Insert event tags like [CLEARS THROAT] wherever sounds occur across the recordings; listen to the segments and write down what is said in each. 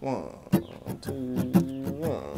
One, two, one.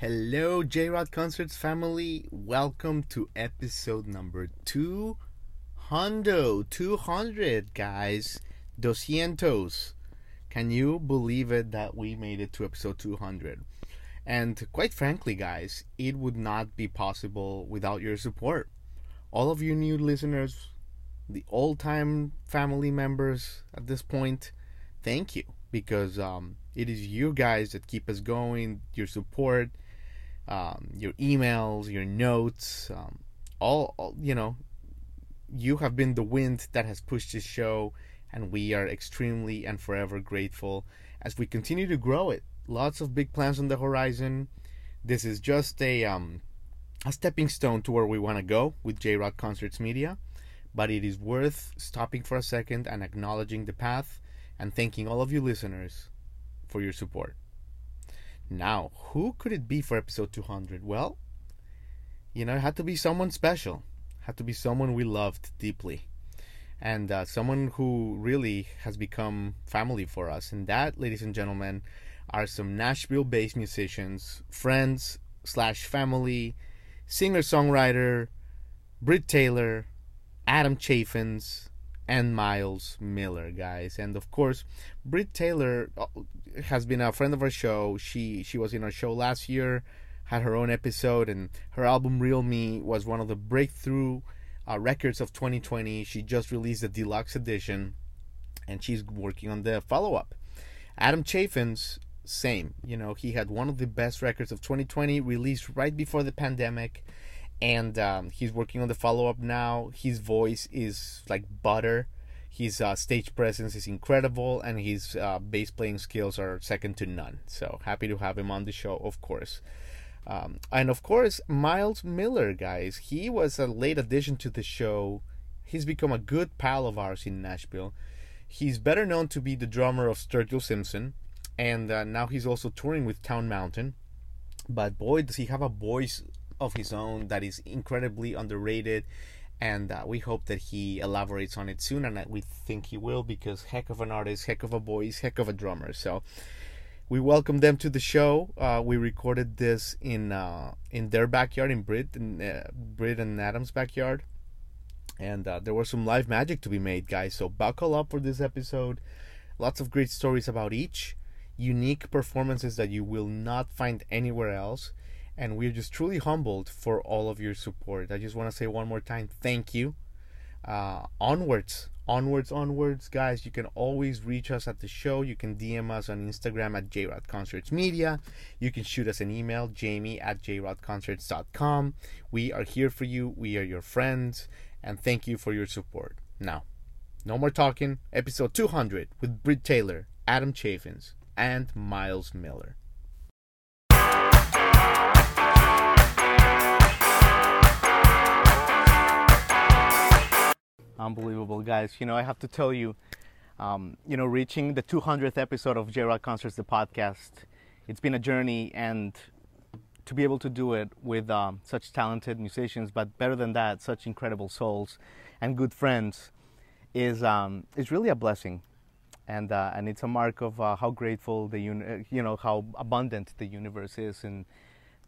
Hello, J Rod Concerts family. Welcome to episode number 200. 200, guys. Doscientos. Can you believe it that we made it to episode 200? And quite frankly, guys, it would not be possible without your support. All of you new listeners, the old time family members at this point, thank you because um, it is you guys that keep us going, your support, um, your emails, your notes, um, all, all, you know, you have been the wind that has pushed this show, and we are extremely and forever grateful as we continue to grow it. Lots of big plans on the horizon. This is just a um, a stepping stone to where we want to go with J Rod Concerts Media, but it is worth stopping for a second and acknowledging the path and thanking all of you listeners for your support. Now, who could it be for episode 200? Well, you know, it had to be someone special. Had to be someone we loved deeply. And uh, someone who really has become family for us. And that, ladies and gentlemen, are some Nashville based musicians, friends slash family, singer songwriter, Brit Taylor, Adam Chaffins, and Miles Miller, guys. And of course, Brit Taylor uh, has been a friend of our show. She she was in our show last year, had her own episode, and her album Real Me was one of the breakthrough uh, records of 2020. She just released the deluxe edition, and she's working on the follow up. Adam Chaffins, same. You know, he had one of the best records of 2020 released right before the pandemic and um, he's working on the follow up now. His voice is like butter. His uh, stage presence is incredible, and his uh, bass playing skills are second to none. So happy to have him on the show, of course. Um, and of course, Miles Miller, guys. He was a late addition to the show. He's become a good pal of ours in Nashville. He's better known to be the drummer of Sturgill Simpson, and uh, now he's also touring with Town Mountain. But boy, does he have a voice of his own that is incredibly underrated and uh, we hope that he elaborates on it soon and we think he will because heck of an artist heck of a voice heck of a drummer. So we welcome them to the show. Uh, we recorded this in uh, in their backyard in Brit and uh, Brit and Adam's backyard. And uh, there was some live magic to be made guys. So buckle up for this episode. Lots of great stories about each. Unique performances that you will not find anywhere else and we're just truly humbled for all of your support. I just want to say one more time, thank you. Uh, onwards, onwards, onwards, guys. You can always reach us at the show. You can DM us on Instagram at JRod Concerts Media. You can shoot us an email, jamie at jrodconcerts.com. We are here for you. We are your friends. And thank you for your support. Now, no more talking. Episode 200 with Brit Taylor, Adam Chaffins, and Miles Miller. Unbelievable, guys. You know, I have to tell you, um, you know, reaching the 200th episode of J Rod Concerts, the podcast, it's been a journey, and to be able to do it with um, such talented musicians, but better than that, such incredible souls and good friends, is um, is really a blessing, and uh, and it's a mark of uh, how grateful the uni- you know how abundant the universe is, and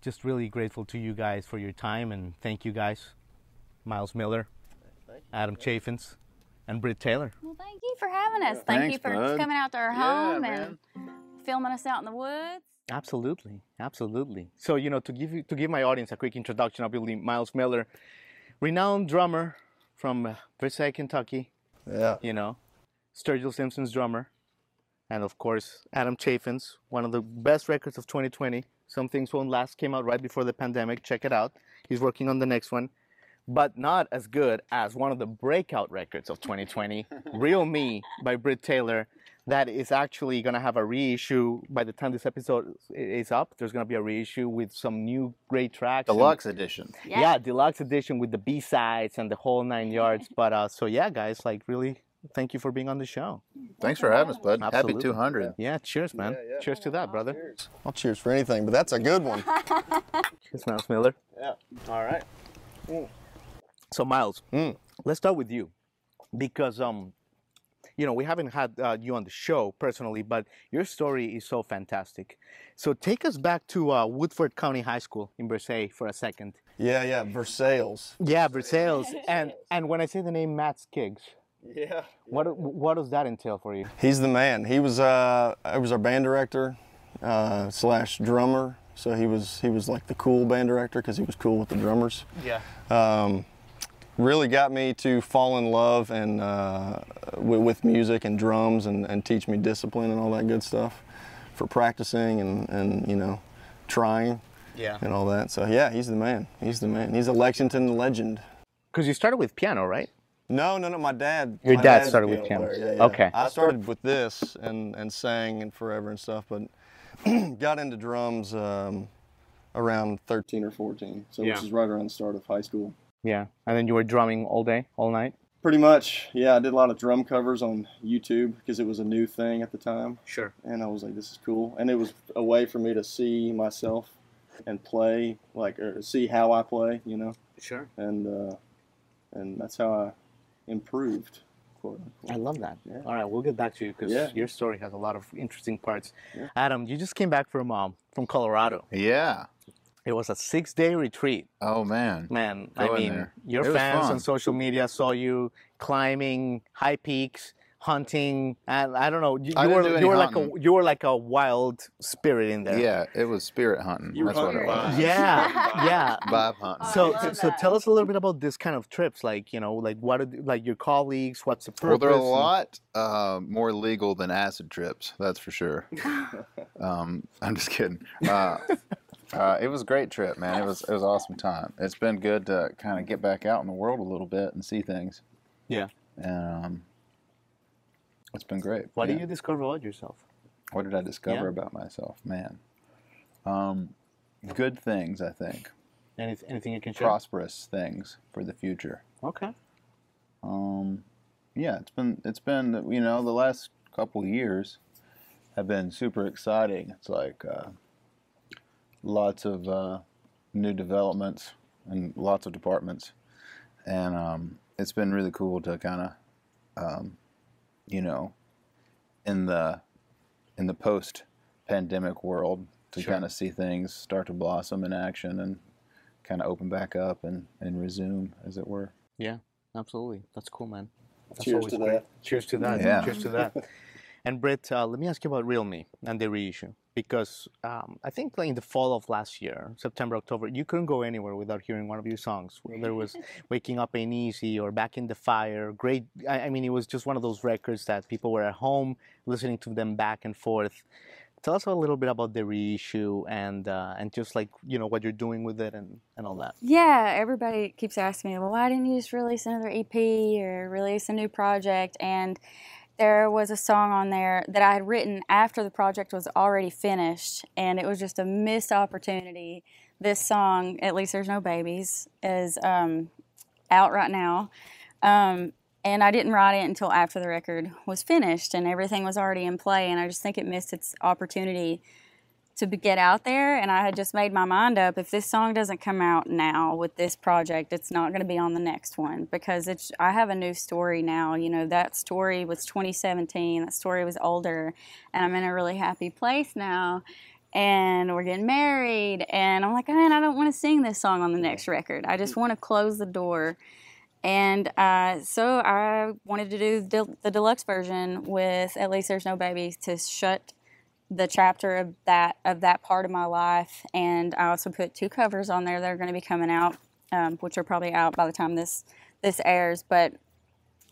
just really grateful to you guys for your time, and thank you guys, Miles Miller. Adam Chaffins, and Brit Taylor. Well, thank you for having us. Yeah, thank thanks, you for bud. coming out to our Yeah, home man. and filming us out in the woods. Absolutely, absolutely. So you know, to give you, to give my audience a quick introduction, obviously Miles Miller, renowned drummer from uh, Versailles, Kentucky. Yeah. You know, Sturgill Simpson's drummer, and of course Adam Chaffins, one of the best records of 2020. Some things won't last came out right before the pandemic. Check it out. He's working on the next one, but not as good as one of the breakout records of 2020, "Real Me" by Brit Taylor. That is actually going to have a reissue by the time this episode is up. There's going to be a reissue with some new great tracks. and- Deluxe edition. yeah. deluxe edition with the B sides and the whole nine yards. But uh, so yeah, guys, like really, thank you for being on the show. Thanks for having us, bud. Absolutely. Happy 200. Yeah, cheers, man. Yeah, yeah. Cheers to that, brother. Cheers. I'll cheers for anything, but that's a good one. [LAUGHS] Cheers, Miles Miller. Yeah. All right. So Miles, Mm. let's start with you, because um, you know we haven't had uh, you on the show personally, but your story is so fantastic. So take us back to uh, Woodford County High School in Versailles for a second. Yeah, yeah, Versailles. Yeah, Versailles, [LAUGHS] and and when I say the name Matt Skiggs, Yeah. what what does that entail for you? He's the man. He was uh, I was our band director uh, slash drummer. So he was he was like the cool band director because he was cool with the drummers. Yeah. Um, really got me to fall in love and uh, with, with music and drums and, and teach me discipline and all that good stuff for practicing and, and you know trying Yeah. and all that. So yeah, he's the man. He's the man. He's a Lexington legend. Because you started with piano, right? No, no, no. My dad. Your my dad started with piano. yeah, yeah. Okay. I started with this and and sang and forever and stuff, but [CLEARS THROAT] got into drums um, around 13 or 14, so Yeah. which is right around the start of high school. Yeah. And then you were drumming all day, all night? Pretty much, yeah. I did a lot of drum covers on YouTube because it was a new thing at the time, Sure. and I was like, this is cool, and it was a way for me to see myself and play, like, or see how I play, you know, Sure. and uh, and that's how I improved. Quote I love that. Yeah. All right, we'll get back to you because Yeah. your story has a lot of interesting parts. Yeah. Adam, you just came back from um, from Colorado. Yeah. It was a six-day retreat. Oh man. Man, Go I mean, there. your It fans on social media saw you climbing high peaks, hunting. And I don't know, you, I you didn't were do any you were like a you were like a wild spirit in there. Yeah, it was spirit hunting. You were That's what it was. Yeah, [LAUGHS] yeah. Vibe hunting. Oh, So, I so, that. tell us a little bit about this kind of trips. Like, you know, like what, are, the- like your colleagues, what's the Well, purpose? they're a lot uh, more legal than acid trips. That's for sure. [LAUGHS] um, I'm just kidding. Uh, [LAUGHS] uh, it was a great trip, man. It was it was awesome time. It's been good to kind of get back out in the world a little bit and see things. Yeah. Um, it's been great. What do you discover about yourself? What did I discover Yeah. about myself, man? Um, good things, I think. Anything, anything you can share? Prosperous things for the future. Okay. Um, yeah, it's been it's been you know the last couple years have been super exciting. It's like uh, lots of uh, new developments and lots of departments, and um, it's been really cool to kind of um, you know in the in the post pandemic world to Sure. kind of see things start to blossom in action and kind of open back up and, and resume as it were. Yeah, absolutely. That's cool, man. That's Cheers to great. that. Cheers to that. Yeah. Cheers to that. [LAUGHS] And Brit, uh, let me ask you about Real Me and the reissue. Because um, I think like in the fall of last year, September, October, you couldn't go anywhere without hearing one of your songs. Whether it was [LAUGHS] Waking Up Ain't Easy or Back in the Fire. Great. I, I mean, it was just one of those records that people were at home listening to them back and forth. Tell us a little bit about the reissue and uh, and just like you know what you're doing with it and, and all that. Yeah, everybody keeps asking me, well, why didn't you just release another EP or release a new project? And there was a song on there that I had written after the project was already finished, and it was just a missed opportunity. This song, At Least There's No Babies, is um, out right now. Um, and I didn't write it until after the record was finished and everything was already in play. And I just think it missed its opportunity to get out there and I had just made my mind up if this song doesn't come out now with this project it's not going to be on the next one because it's I have a new story now you know that story was 2017 that story was older and I'm in a really happy place now and we're getting married and I'm like man I don't want to sing this song on the next record. I just want to close the door. And uh, so I wanted to do the, the deluxe version with At Least There's No Babies to shut the chapter of that of that part of my life. And I also put two covers on there that are going to be coming out, um, which are probably out by the time this this airs. But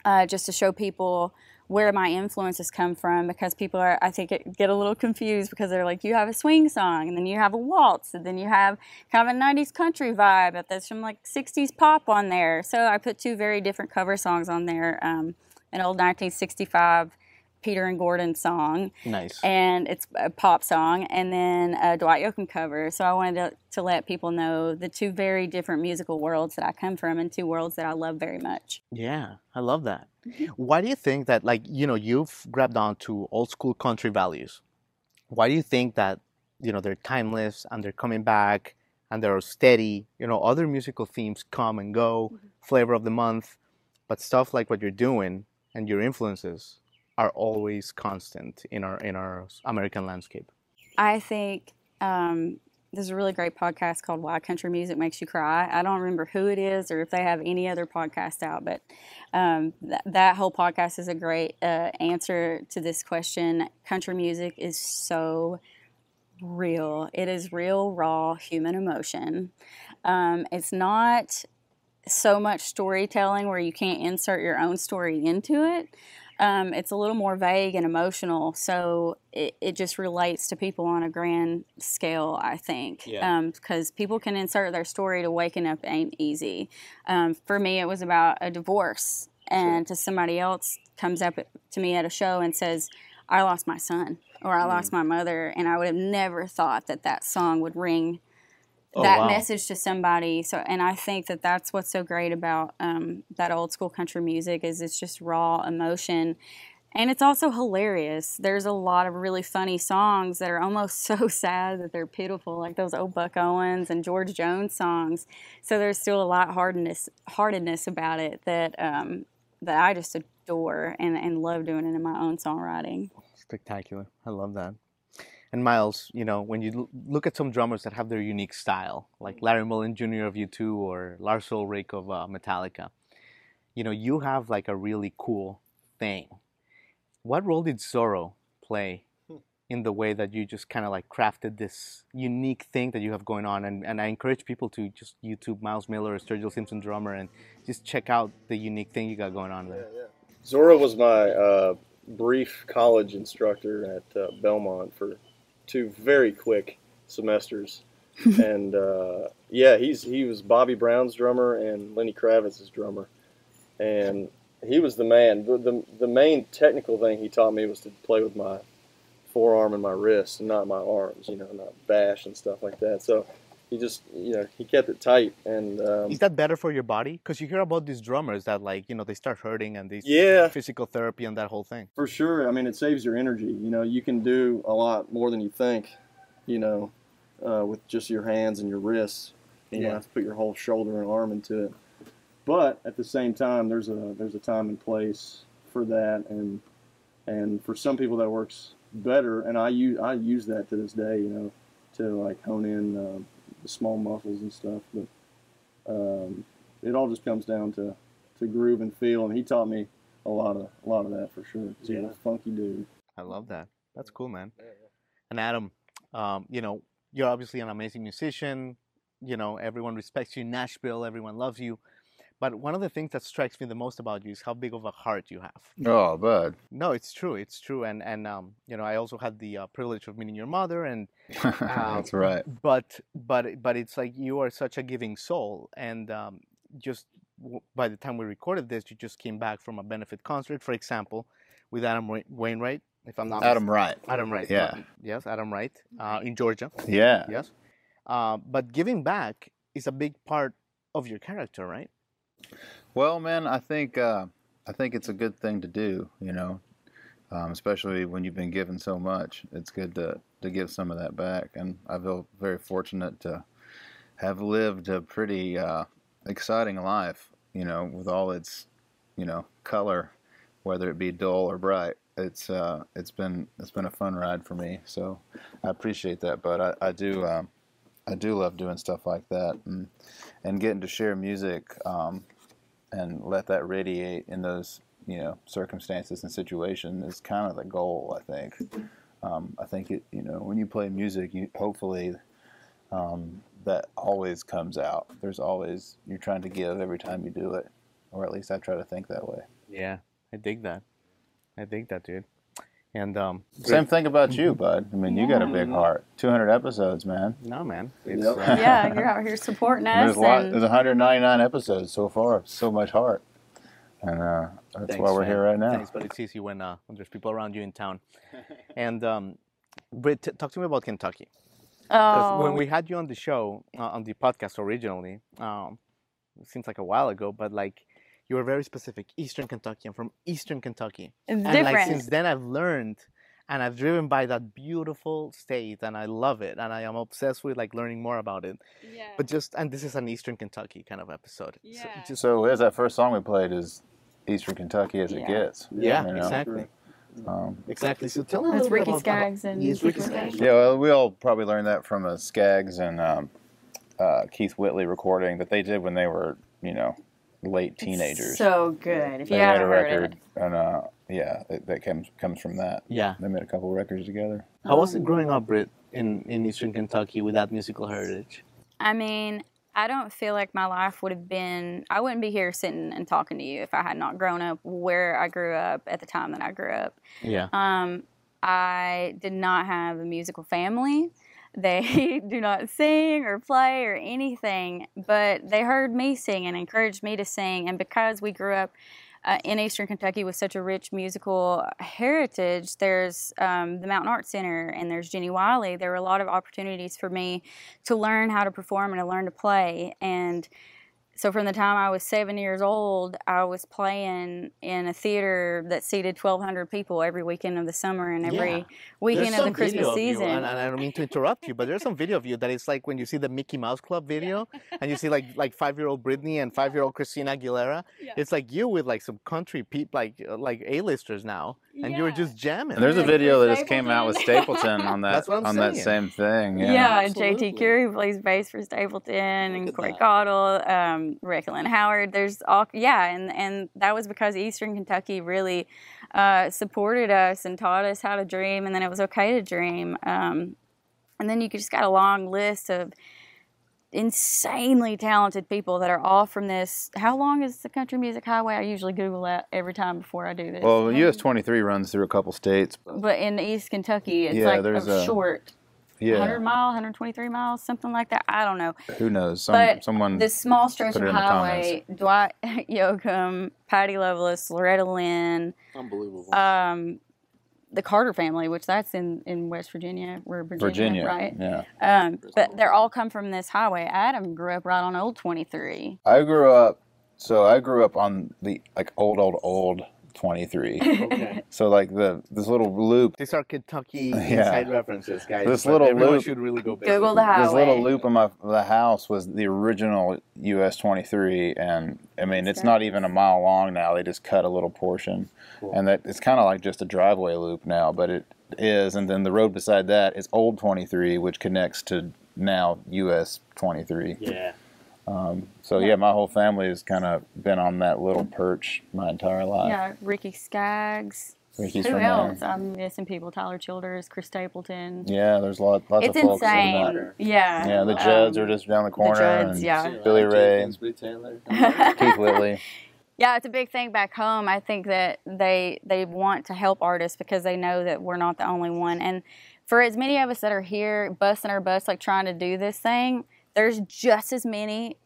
uh, just to show people where my influences come from because people are I think get a little confused because they're like you have a swing song and then you have a waltz and then you have kind of a 90s country vibe but there's some like 60s pop on there so I put two very different cover songs on there um, an old 1965 Peter and Gordon song Nice. and it's a pop song, and then a Dwight Yoakam cover. So I wanted to, to let people know the two very different musical worlds that I come from, and two worlds that I love very much. Yeah, I love that. Mm-hmm. Why do you think that, like, you know, you've grabbed onto old school country values? Why do you think that, you know, they're timeless and they're coming back and they're steady? You know, other musical themes come and go, mm-hmm. flavor of the month, but stuff like what you're doing and your influences are always constant in our in our American landscape. I think um, there's a really great podcast called Why Country Music Makes You Cry. I don't remember who it is or if they have any other podcast out, but um, th- that whole podcast is a great uh, answer to this question. Country music is so real. It is real, raw human emotion. Um, it's not so much storytelling where you can't insert your own story into it. Um, it's a little more vague and emotional, so it, it just relates to people on a grand scale, I think. Yeah. Because people can insert their story to waking up ain't easy. Um, for me, it was about a divorce, and to somebody else comes up to me at a show and says, I lost my son or I lost my mother, and I would have never thought that that song would ring Oh, that wow. message to somebody. So, and I think that that's what's so great about um, that old school country music is it's just raw emotion, and it's also hilarious. There's a lot of really funny songs that are almost [LAUGHS] so sad that they're pitiful, like those old Buck Owens and George Jones songs. So there's still a lot hardness heartedness about it that um, that I just adore and, and love doing it in my own songwriting. Spectacular. I love that. And Miles, you know, when you l- look at some drummers that have their unique style, like Larry Mullen Jr. of U2 or Lars Ulrich of uh, Metallica, you know, you have like a really cool thing. What role did Zoro play in the way that you just kind of like crafted this unique thing that you have going on? And, and I encourage people to just YouTube Miles Miller or Sturgill Simpson drummer and just check out the unique thing you got going on there. Zoro was my uh, brief college instructor at uh, Belmont for two very quick semesters, [LAUGHS] and uh, yeah, he's he was Bobby Brown's drummer and Lenny Kravitz's drummer, and he was the man. The, the the main technical thing he taught me was to play with my forearm and my wrist, and not my arms. You know, not bash and stuff like that. So. He just, you know, he kept it tight, and um, Is that better for your body? Because you hear about these drummers that like, you know, they start hurting and they Yeah. physical therapy and that whole thing. For sure. I mean, it saves your energy. You know, you can do a lot more than you think, you know, uh, with just your hands and your wrists. You Yeah. don't have to put your whole shoulder and arm into it. But at the same time, there's a there's a time and place for that, and and for some people that works better. And I use I use that to this day, you know, to like hone in uh, the small muscles and stuff. But um, it all just comes down to to groove and feel. And he taught me a lot of a lot of that for sure. He's Yeah. a funky dude. I love that. That's cool, man. And Adam, um, you know, you're obviously an amazing musician. You know, everyone respects you in Nashville. Everyone loves you. But one of the things that strikes me the most about you is how big of a heart you have. Oh, bud. No, it's true. It's true. And and um, you know, I also had the uh, privilege of meeting your mother, and [LAUGHS] That's right. but but but it's like you are such a giving soul and um, just w- by the time we recorded this you just came back from a benefit concert for example with adam Wa- wainwright if i'm not Adam Wright. adam wright Yeah. uh, yes adam wright uh, in georgia Yeah. yes uh, but giving back is a big part of your character right Well, man, I think uh, I think it's a good thing to do. You know, um, especially when you've been given so much. It's good to to give some of that back, and I feel very fortunate to have lived a pretty uh, exciting life. You know, with all its you know color, whether it be dull or bright. It's uh, it's been it's been a fun ride for me. So I appreciate that, but I, I do. Um, I do love doing stuff like that and and getting to share music um, and let that radiate in those you know circumstances and situations is kind of the goal. I think. Um, I think it you know when you play music, you hopefully um, that always comes out. There's always you're trying to give every time you do it, or at least I try to think that way. yeah i dig that i dig that dude and um Same thing about you, bud. I mean, you got a big heart. 200 episodes, man. no man it's, Yep. uh, [LAUGHS] yeah, you're out here supporting us. there's a lot. and- There's 199 episodes so far. So much heart, and uh, that's Thanks, why we're man. here right now. Thanks, but it's easy when, uh, when there's people around you in town. [LAUGHS] and um, Brit, t- talk to me about Kentucky. 'Cause oh, when we had you on the show, uh, on the podcast originally, um, it seems like a while ago, but like you were very specific. Eastern Kentucky. I'm from Eastern Kentucky. it's And different. like since then, I've learned, and I've driven by that beautiful state, and I love it, and I am obsessed with like learning more about it. yeah. But just, and this is an Eastern Kentucky kind of episode. So Yeah. just, So as that first song we played is Eastern Kentucky as it gets. yeah, you know. exactly, Um, exactly. So tell us a That's little Ricky about- about- Skaggs and Yes, Ricky Ricky Skaggs. Skaggs. yeah, well, we all probably learned that from a Skaggs and um, uh, Keith Whitley recording that they did when they were, you know, late teenagers. So good. If you they made haven't a heard record, it. and uh, yeah, it, that comes comes from that. Yeah. They made a couple records together. How was it growing up, Brit, in, in Eastern Kentucky without musical heritage? I mean, I don't feel like my life would have been, I wouldn't be here sitting and talking to you if I had not grown up where I grew up at the time that I grew up. Yeah. Um, I did not have a musical family. They [LAUGHS] do not sing or play or anything, but they heard me sing and encouraged me to sing. And because we grew up uh, in Eastern Kentucky with such a rich musical heritage, there's um, the Mountain Arts Center and there's Jenny Wiley. There were a lot of opportunities for me to learn how to perform and to learn to play. And so from the time I was seven years old, I was playing in a theater that seated 1,200 people every weekend of the summer and every Yeah. weekend of the Christmas video of you, season. and, and I don't mean to interrupt you, but there's some video of you that is like when you see the Mickey Mouse Club [LAUGHS] video, and you see like like five year old Britney and five year old Christina Aguilera. Yeah. It's like you with like some country people, like uh, like A listers now, and you were just jamming. And there's a video that just came out with [LAUGHS] Stapleton on that That's what I'm on that same thing. Yeah, Yeah. Absolutely. JT Cure plays bass for Stapleton, and at Corey that. Cottle, um, Rick Lynn Howard. There's all yeah, and and that was because Eastern Kentucky really uh, supported us and taught us how to dream, and then it was okay to dream. Um, and then you just got a long list of insanely talented people that are all from this. How long is the Country Music Highway? I usually Google that every time before I do this. Well, Um, US 23 runs through a couple states. but- but in East Kentucky, it's Yeah, like there's a a- short. 100 Yeah. mile, 123 miles, something like that. I don't know. Who knows? Some, but someone. this small stretch of it in the highway, Dwight [LAUGHS] Yoakam, Patty Loveless, Loretta Lynn, Unbelievable. um, the Carter family, which that's in, in West Virginia, where Virginia, Virginia. right? Yeah. Um, but they're all come from this highway. Adam grew up right on Old 23. I grew up. So I grew up on the like old, old, old 23. [LAUGHS] okay. so like the this little loop. These are Kentucky Yeah. inside references, guys. This but little loop- should really go back. Google the highway. This little loop in my the house was the original US 23, and I mean it's not even a mile long now. They just cut a little portion, Cool. and that it's kind of like just a driveway loop now, but it is. And then the road beside that is Old 23, which connects to now US 23. Yeah. Um, so yeah, my whole family has kind of been on that little perch my entire life. Yeah, Ricky Skaggs. Ricky's Who from else? there. I'm missing people. Tyler Childers, Chris Stapleton. Yeah, there's a lot, lots it's of folks. from insane. that. Yeah. Yeah, the Judds Um, are just down the corner. Judds, and yeah. Billy Ray, [LAUGHS] Keith Whitley. Yeah, it's a big thing back home. I think that they they want to help artists because they know that we're not the only one. And for as many of us that are here busting our butts like trying to do this thing, there's just as many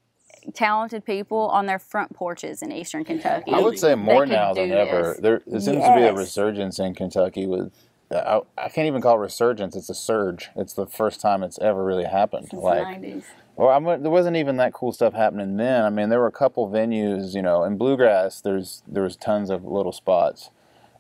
talented people on their front porches in Eastern Kentucky. I would say more now than ever. this. There, there seems to be a resurgence in Kentucky with. Uh, I, I can't even call it resurgence. It's a surge. It's the first time it's ever really happened. Since like, the 90s. Well, I'm, there wasn't even that cool stuff happening then. I mean, there were a couple venues, you know, in bluegrass. There's there was tons of little spots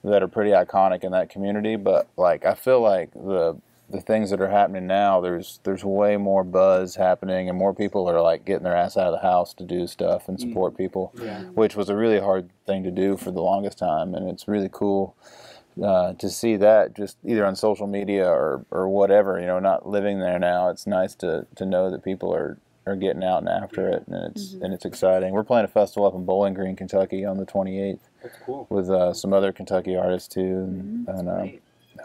that are pretty iconic in that community. But like, I feel like the the things that are happening now, there's there's way more buzz happening, and more people are like getting their ass out of the house to do stuff and support people, Yeah. which was a really hard thing to do for the longest time, and it's really cool. Uh, to see that just either on social media or, or whatever, you know, not living there now, it's nice to, to know that people are, are getting out and after it, and it's Mm-hmm. and it's exciting. We're playing a festival up in Bowling Green, Kentucky, on the 28th That's cool. with uh, some other Kentucky artists too, and, Mm-hmm. and uh,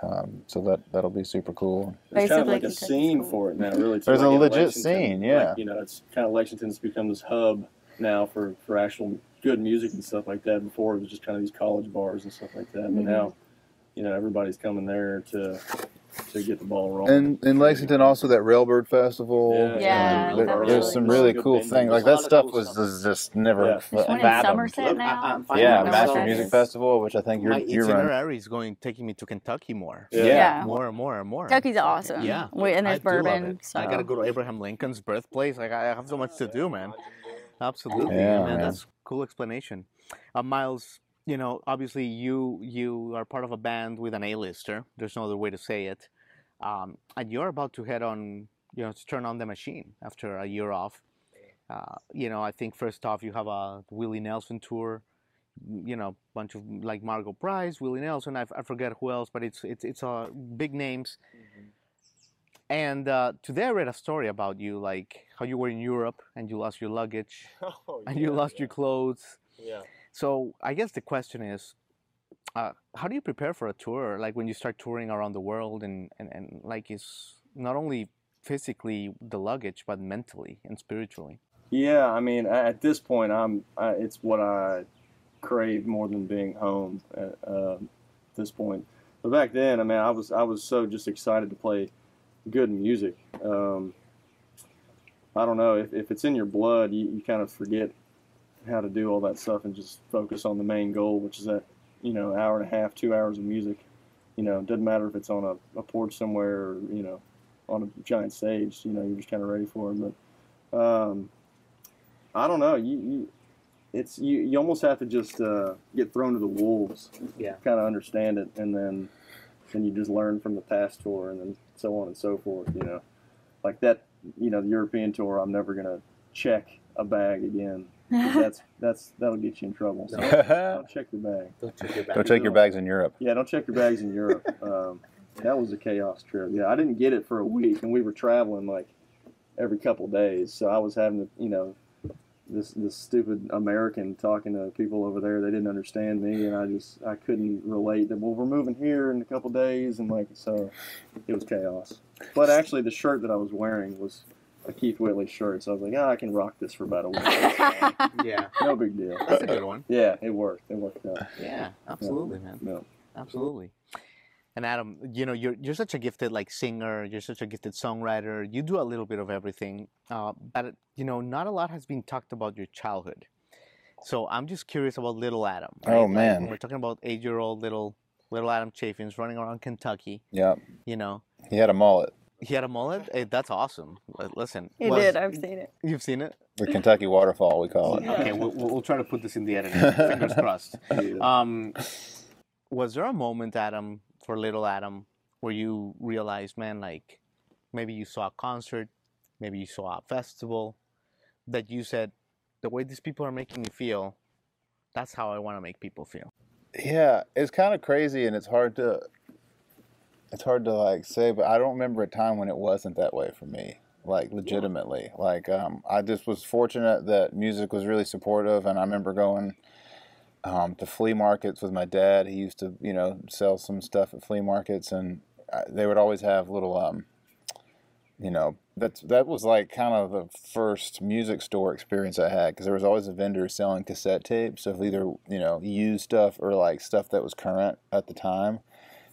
um, so that that'll be super cool. There's kind of Basically like a scene for it now, really. too. There's a Like in legit Lexington, scene, yeah. Like, you know, it's kind of Lexington's become this hub now for, for actual good music and stuff like that. Before it was just kind of these college bars and stuff like that. Mm-hmm. But now, you know, everybody's coming there to to get the ball rolling. And in Lexington, also that Railbird Festival. Yeah, and Yeah, there- there's really some really cool things. Like that stuff cool was, was just never Yeah. There's in. Somerset Look, I- now. I'm Yeah, Master Music. Festival, which I think you're My you run. itinerary is going taking me to Kentucky more. Yeah. Yeah. More and more and more. Kentucky's awesome. Yeah. We, and there's do love bourbon. it. So. I gotta go to Abraham Lincoln's birthplace. Like I have so much to do, man. Absolutely, Yeah, man. man. That's cool explanation. Uh, Miles, you know, obviously you you are part of a band with an A-lister. There's no other way to say it. Um, and you're about to head on, you know, to turn on the machine after a year off. Uh, you know, I think first off you have a Willie Nelson tour. You know, bunch of like Margo Price, Willie Nelson. I, I forget who else, but it's it's it's uh, big names. And uh, today I read a story about you, like how you were in Europe and you lost your luggage [LAUGHS] Oh, and you lost your clothes. Yeah. So I guess the question is, uh, how do you prepare for a tour? Like when you start touring around the world and, and, and like it's not only physically the luggage, but mentally and spiritually. Yeah, I mean, at this point, I'm. I, it's what I crave more than being home at um this point. But back then, I mean, I was I was so just excited to play good music. Um, I don't know if, if it's in your blood, you, you kind of forget how to do all that stuff and just focus on the main goal, which is that you know hour and a half, two hours of music. You know, it doesn't matter if it's on a, a porch somewhere or you know on a giant stage. You know, you're just kind of ready for it. But um, I don't know. You, you it's you, you almost have to just uh, get thrown to the wolves. Yeah. Kind of understand it, and then and you just learn from the past tour, and then so on and so forth. You know, like that. You know, the European tour. I'm never gonna check a bag again. 'Cause [LAUGHS] that's that's that'll get you in trouble. So [LAUGHS] don't check your bag. Don't check your Don't take your bags in Europe. Yeah, don't check your bags in Europe. [LAUGHS] Um, that was a chaos trip. Yeah, I didn't get it for a week, and we were traveling like every couple days. So I was having to, you know, this this stupid American talking to people over there. They didn't understand me, and I just I couldn't relate. That well, we're moving here in a couple days, and like so, it was chaos. But actually, the shirt that I was wearing was a Keith Whitley shirt, so I was like, ah, I can rock this for about a week. [LAUGHS] Yeah, no big deal. that's a good one. Yeah, it worked. It worked out. Yeah, absolutely, man. No. Absolutely. And Adam, you know, you're you're such a gifted like singer. You're such a gifted songwriter. You do a little bit of everything. Uh, but you know, not a lot has been talked about your childhood. So I'm just curious about little Adam. Oh, Like, man. we're talking about eight-year-old little little Adam Chaffins running around Kentucky. Yep. You know, He had a mullet. He had a mullet. Hey, that's awesome. Listen, You was- did. I've seen it. You've seen it. The Kentucky waterfall, we call it. Okay, we'll, we'll we'll try to put this in the editing. Fingers [LAUGHS] crossed. Um, was there a moment, Adam, for little Adam, where you realized, man, like maybe you saw a concert, maybe you saw a festival, that you said, the way these people are making me feel, that's how I want to make people feel. Yeah, it's kind of crazy, and it's hard to it's hard to like say, but I don't remember a time when it wasn't that way for me. Like legitimately, like um, I just was fortunate that music was really supportive, and I remember going um, to flea markets with my dad. He used to, you know, sell some stuff at flea markets, and uh, they would always have little, um, you know, that's that was like kind of the first music store experience I had because there was always a vendor selling cassette tapes of either you know used stuff or like stuff that was current at the time.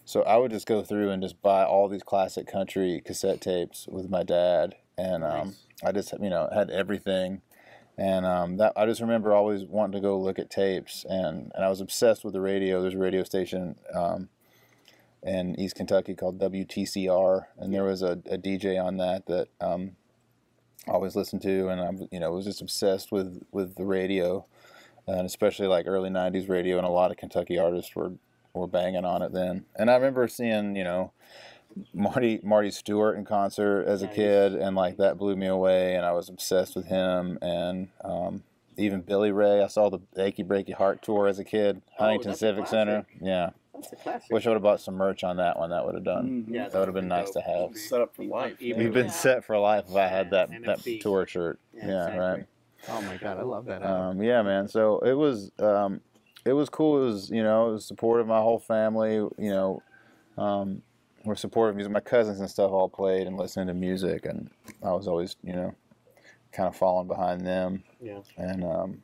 So I would just go through and just buy all these classic country cassette tapes with my dad, and um, I just you know had everything, and um, that I just remember always wanting to go look at tapes, and and I was obsessed with the radio. There's a radio station. Um, in East Kentucky called WTCR, and there was a, a DJ on that that um, I always listened to, and I you know was just obsessed with with the radio, and especially like early '90s radio, and a lot of Kentucky artists were were banging on it then. And I remember seeing you know Marty Marty Stuart in concert as a Nice. kid, and like that blew me away, and I was obsessed with him, and um, even Billy Ray. I saw the Achy Breaky Heart tour as a kid, Huntington that's a Civic Center. Yeah. That's a classic. Wish I would have bought some merch on that one. That would have done. Yeah, that would have been nice to have. Set up for life. Even- We've been set for life if I had that Yeah, that tour shirt. Yeah, Yeah, exactly. right. Oh my God, I love that. Um, yeah, man. So it was um, it was cool. It was you know it was supportive of my whole family. You know, um, we're supportive of music. My cousins and stuff all played and listened to music, and I was always you know kind of following behind them. Yeah. And um,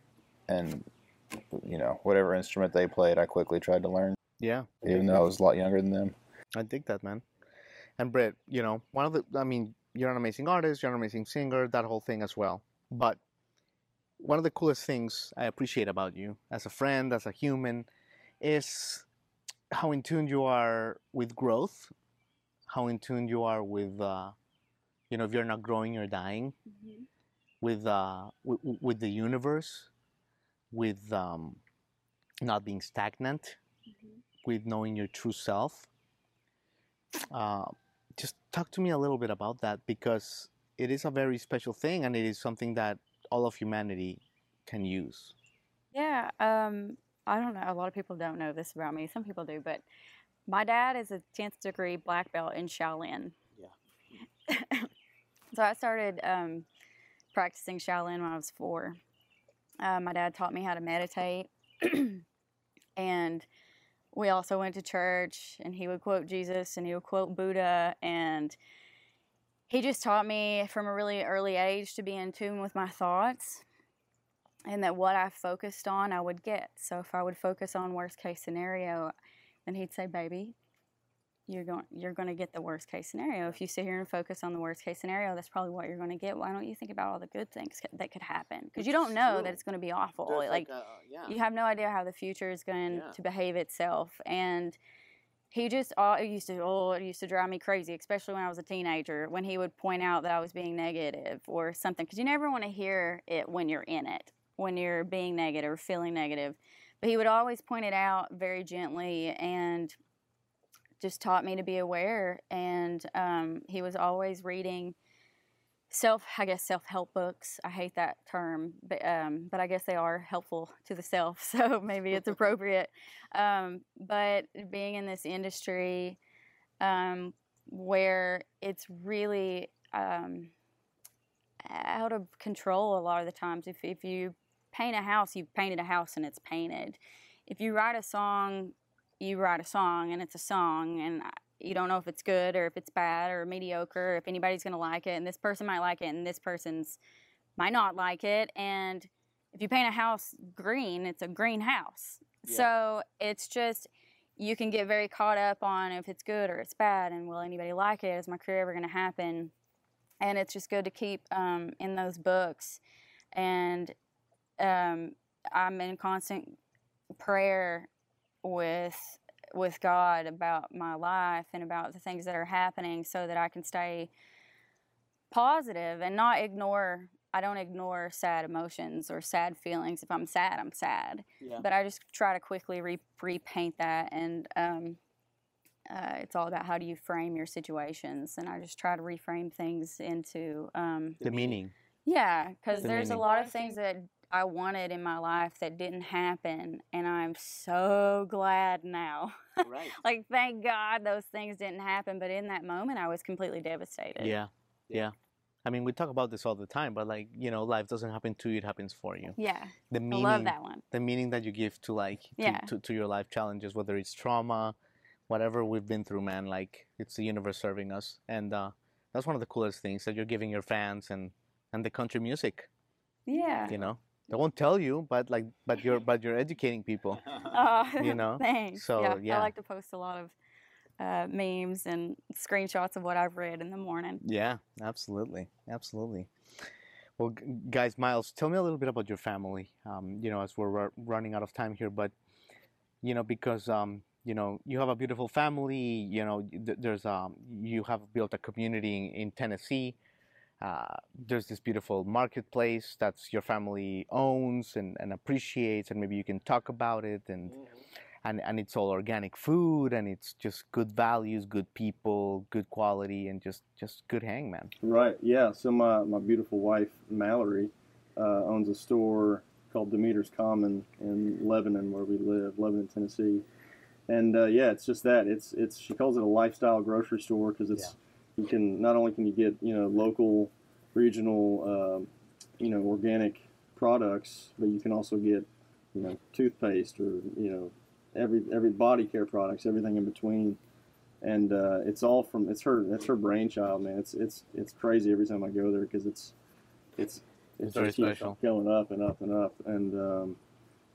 and you know whatever instrument they played, I quickly tried to learn, yeah. even though I was a lot younger than them. I dig that, man. And Brett, you know, one of the, I mean, you're an amazing artist, you're an amazing singer, that whole thing as well. But one of the coolest things I appreciate about you as a friend, as a human, is how in tune you are with growth, how in tune you are with, uh, you know, if you're not growing, you're dying, with, uh, with, with the universe, with um, not being stagnant, with knowing your true self. Uh, just talk to me a little bit about that because it is a very special thing and it is something that all of humanity can use. Yeah, um, I don't know. A lot of people don't know this about me. Some people do, but my dad is a 10th degree black belt in Shaolin. Yeah. [LAUGHS] so I started um, practicing Shaolin when I was four. Uh, my dad taught me how to meditate, [CLEARS THROAT] and we also went to church. And he would quote Jesus, and he would quote Buddha, and he just taught me from a really early age to be in tune with my thoughts and that what I focused on, I would get. So if I would focus on worst case scenario, then he'd say, "Baby, you're going you're going to get the worst case scenario. If you sit here and focus on the worst case scenario, that's probably what you're going to get. Why don't you think about all the good things that could happen? Because you don't know true. that it's going to be awful. There's Like, a- yeah. you have no idea how the future is going Yeah. to behave itself and he just all it used to oh it used to drive me crazy especially when i was a teenager when he would point out that i was being negative or something because you never want to hear it when you're in it when you're being negative or feeling negative but he would always point it out very gently and just taught me to be aware and um, he was always reading self I guess self help books. I hate that term, but um, but I guess they are helpful [LAUGHS] to the self, so maybe it's appropriate. Um, but being in this industry, um, where it's really um, out of control a lot of the times. If if you paint a house, you've painted a house and it's painted. If you write a song, you write a song and it's a song, and you don't know if it's good or if it's bad or mediocre, or if anybody's gonna like it, and this person might like it, and this person's might not like it, and if you paint a house green, it's a green house. So it's just you can get very caught up on if it's good or it's bad, and will anybody like it? Is my career ever going to happen? And it's just good to keep um, in those books, and um, I'm in constant prayer with with God about my life and about the things that are happening, so that I can stay positive and not ignore. I don't ignore sad emotions or sad feelings. If I'm sad, I'm sad. Yeah. But I just try to quickly re- repaint that, and um, uh, it's all about how do you frame your situations. And I just try to reframe things into um, The meaning. yeah, because The there's a lot of things that I wanted in my life that didn't happen, and I'm so glad now. Right. [LAUGHS] like, thank God those things didn't happen, but in that moment, I was completely devastated. Yeah. Yeah. I mean, we talk about this all the time, but like, you know, life doesn't happen to you, it happens for you. Yeah, The meaning, I love that one. the meaning that you give to like to, Yeah. to, to your life challenges, whether it's trauma, whatever we've been through, man, like it's the universe serving us. And uh, that's one of the coolest things that you're giving your fans and, and the country music, Yeah. you know. They won't tell you, but like but you're but you're educating people. Oh, You [LAUGHS] know? Thanks. So, yeah, yeah. I like to post a lot of uh, memes and screenshots of what I've read in the morning. Yeah, absolutely, absolutely. Well, g- guys, Miles, tell me a little bit about your family. Um, you know, as we're ru- running out of time here, but you know, because um, you know, you have a beautiful family. You know, th- there's um, you have built a community in, in Tennessee. Uh, there's this beautiful marketplace that's your family owns and, and appreciates, and maybe you can talk about it and and and it's all organic food and it's just good values, good people, good quality, and just just good hang, man. Right. Yeah. So my, my beautiful wife Mallory uh, owns a store called Demeter's Common in Lebanon, where we live, Lebanon, Tennessee. And uh, yeah, it's just that. It's it's she calls it a lifestyle grocery store because it's you can not only can you get you know local, regional, um, you know organic products, but you can also get you know toothpaste or you know every every body care products, everything in between and uh, it's all from it's her it's her brainchild, man. It's it's it's crazy every time I go there because it's it's it It's very just keeps special. going up and up and up, and um,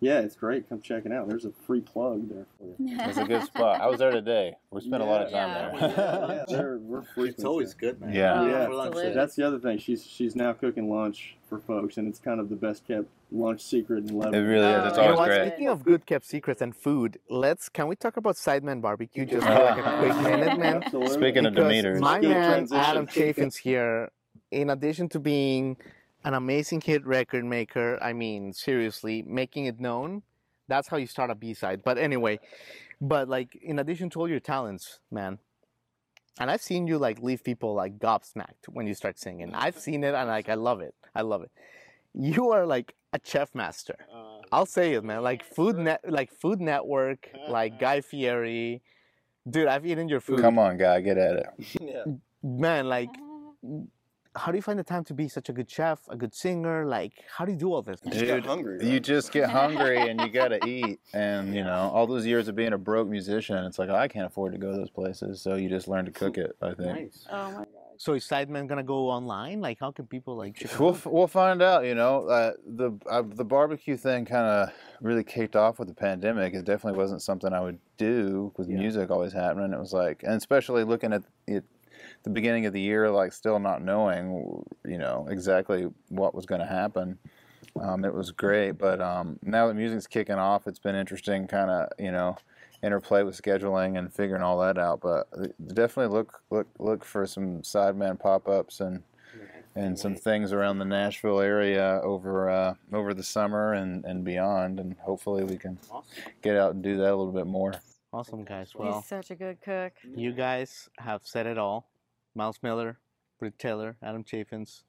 yeah, it's great. Come check it out. There's a free plug there for you. [LAUGHS] It's a good spot. I was there today. We spent a lot of time [LAUGHS] Yeah. there. yeah, they're, we're frequent there. good, man. Yeah. Oh, Yeah. That's the other thing. She's she's now cooking lunch for folks, and it's kind of the best kept lunch secret in Lebanon. It really is. Oh, It's You know always great. Speaking of good kept secrets and food, let's can we talk about Sideman Barbecue just for like a [LAUGHS] quick minute, man? Absolutely. Speaking of Because Demeter's. my man transition. Adam Chaffins here. In addition to being an amazing hit record maker, I mean, seriously, making it known. That's how you start a B side. But anyway, but like in addition to all your talents, man, and I've seen you like leave people like gobsmacked when you start singing. I've seen it and like I love it. I love it. You are like a chef master. Uh, I'll say it, man. Like food net, like Food Network, uh-huh. like Guy Fieri. Dude, I've eaten your food. Come on, guy, get at it. [LAUGHS] yeah. man. Like, uh-huh. How do you find the time to be such a good chef, a good singer? Like, how do you do all this? just got hungry, You right? just get hungry and you gotta [LAUGHS] eat. And you know, all those years of being a broke musician, it's like I can't afford to go to those places. So you just learn to cook it. I think. Oh my God. So is Sideman gonna go online? Like, how can people like? We'll, f- we'll find out. You know, uh, the uh, the barbecue thing kind of really kicked off with the pandemic. It definitely wasn't something I would do with Yeah. music always happening. It was like, and especially looking at it, the beginning of the year, like still not knowing, you know, exactly what was going to happen. Um, it was great, but um, now that music's kicking off, it's been interesting, kind of, you know, interplay with scheduling and figuring all that out. But uh, definitely look look look for some sideman pop ups and and some things around the Nashville area over uh, over the summer and, and beyond, and hopefully we can get out and do that a little bit more. Awesome, guys. Well, He's such a good cook. you guys have said it all. Miles Miller, Brit Taylor, Adam Chaffins.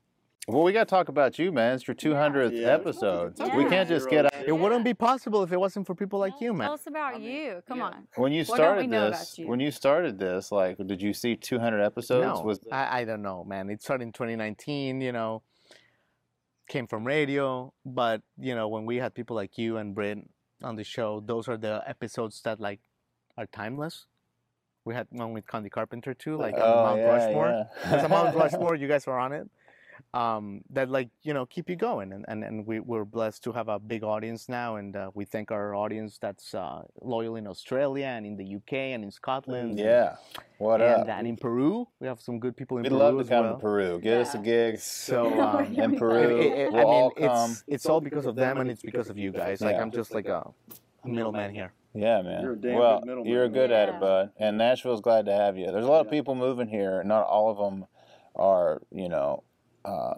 Well, we got to talk about you, man. It's your 200th Yeah. episode. Yeah. We can't just get out. It wouldn't be possible if it wasn't for people like you, man. Tell us about you. Come on. When you What don't we started know this, you? when you started this, like, did you see 200 episodes? No, Was I, I don't know, man. It started in 2019, you know, came from radio, but you know, when we had people like you and Brit on the show, those are the episodes that like are timeless. We had one with Condy Carpenter too, like on Oh, Mount yeah, Rushmore. yeah. There's a Mount [LAUGHS] Rushmore, you guys were on it. Um, that like you know keep you going, and and, and we we're blessed to have a big audience now, and uh, we thank our audience that's uh, loyal in Australia and in the UK and in Scotland. and- yeah. What and, up? and in Peru, we have some good people in We'd Peru love to as come well. to Peru. Get us a Yeah. gig So [LAUGHS] um, [LAUGHS] in Peru. it- it- it- we'll I mean, all come. it's it's all because of them and it's because of you guys. Like I'm just like a, a middleman here. Yeah, man. You're a damn well, good middleman. you're good at it, bud. And Nashville's glad to have you. There's a lot of people moving here. Not all of them are, you know. Uh,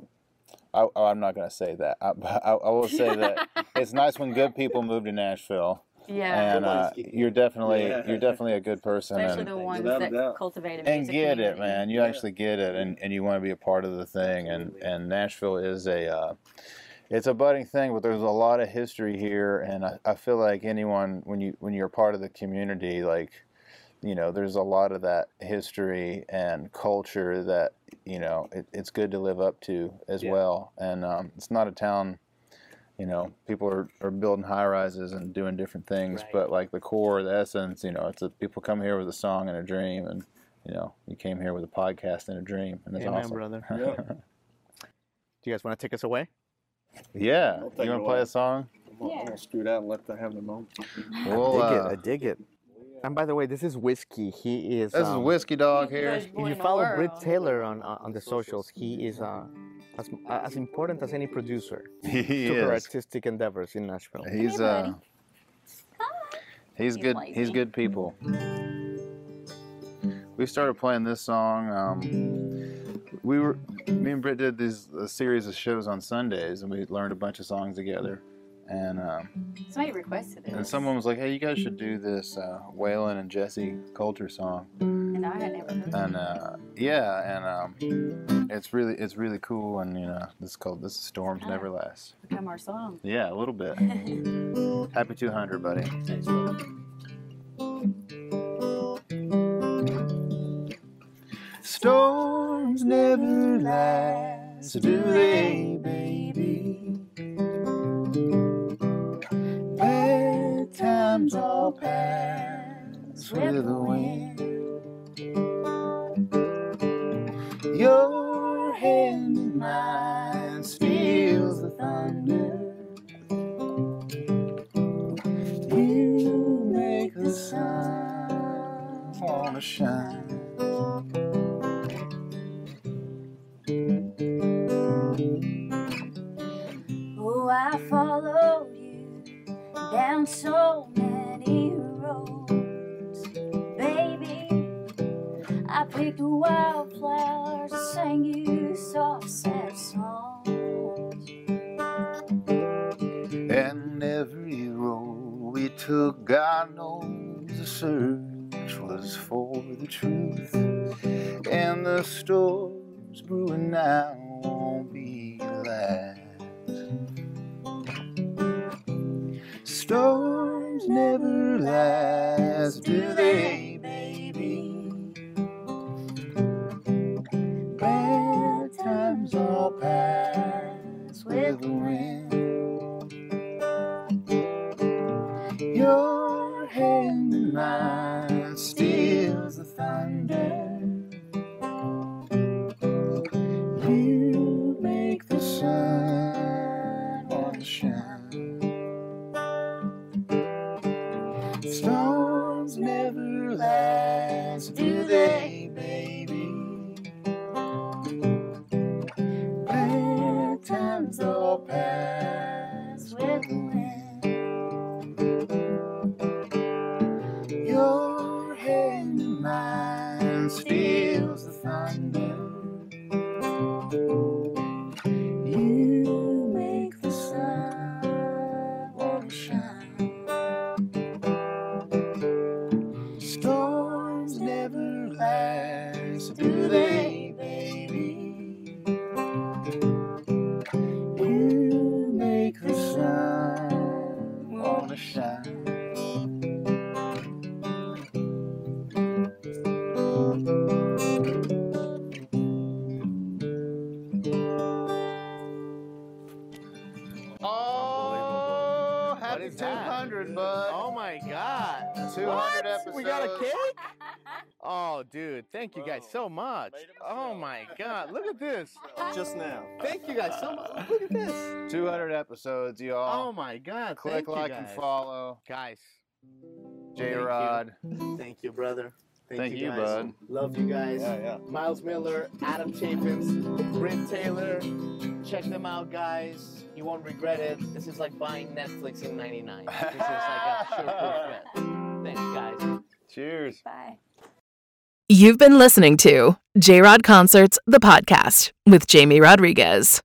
I, oh, I'm not going to say that. I, [LAUGHS] I, I will say that [LAUGHS] it's nice when good people move to Nashville, Yeah. and uh, you're definitely Yeah. you're definitely a good person, Especially and, the ones Without that cultivate a and music get it, man. You Yeah. actually get it, and, and you want to be a part of the thing. And and Nashville is a uh, it's a budding thing, but there's a lot of history here, and I, I feel like anyone when you when you're part of the community, like you know, there's a lot of that history and culture that you know it, it's good to live up to as Yeah. well. And um, it's not a town. You know, people are, are building high rises and doing different things, Right. but like the core, the essence, you know, it's a, people come here with a song and a dream, and you know, you came here with a podcast and a dream, and it's Amen, awesome. brother. [LAUGHS] Yeah. Do you guys want to take us away? Yeah, you want to play a song? I'm gonna, I'm Yeah. gonna scoot out and let them have their moment. We'll, dig it. uh, I dig it. And by the way, this is whiskey. He is. this is um, Whiskey Dog here. If you follow Brit. Taylor on on on the socials, he is uh, as as important as any producer [LAUGHS] He to her is. artistic endeavors in Nashville. He's Hey, uh, he's He's good. lazy. He's good people. We started playing this song. Um, we were me and Brit did these a series of shows on Sundays, and we learned a bunch of songs together. And um, Somebody requested it. and someone was like, "Hey, you guys should do this uh, Waylon and Jessi Colter song." And I had never heard And uh, yeah, and um, it's really it's really cool. And you know, this is called "This Storms Never Last." become our song. Yeah, a little bit. [LAUGHS] Happy 200, buddy. Storms never last, do they, baby? Bad times all pass with the wind. Your hand in mine steals the thunder. You make the sun wanna shine. Down so many roads, baby. I picked wildflowers, sang you soft, sad songs. And every road we took, God knows the search was for the truth. And the storms brewing now last, do they, dude. Thank you guys so much. Oh my God. Look at this. [LAUGHS] Just now. Thank you guys so much. Look at this. [LAUGHS] 200 episodes, y'all. Oh my God. Click Thank you like and follow. Guys. J. Rod. Thank you, brother. Thank you, guys. bud. Love you guys. Yeah, yeah. Miles Miller, Adam Chaffins, Brit Taylor. Check them out, guys. You won't regret it. This is like buying Netflix in 99. This is like a [LAUGHS] sure bet. Thanks, guys. Cheers. Bye. You've been listening to J Rod Concerts, the podcast with Jamie Rodriguez.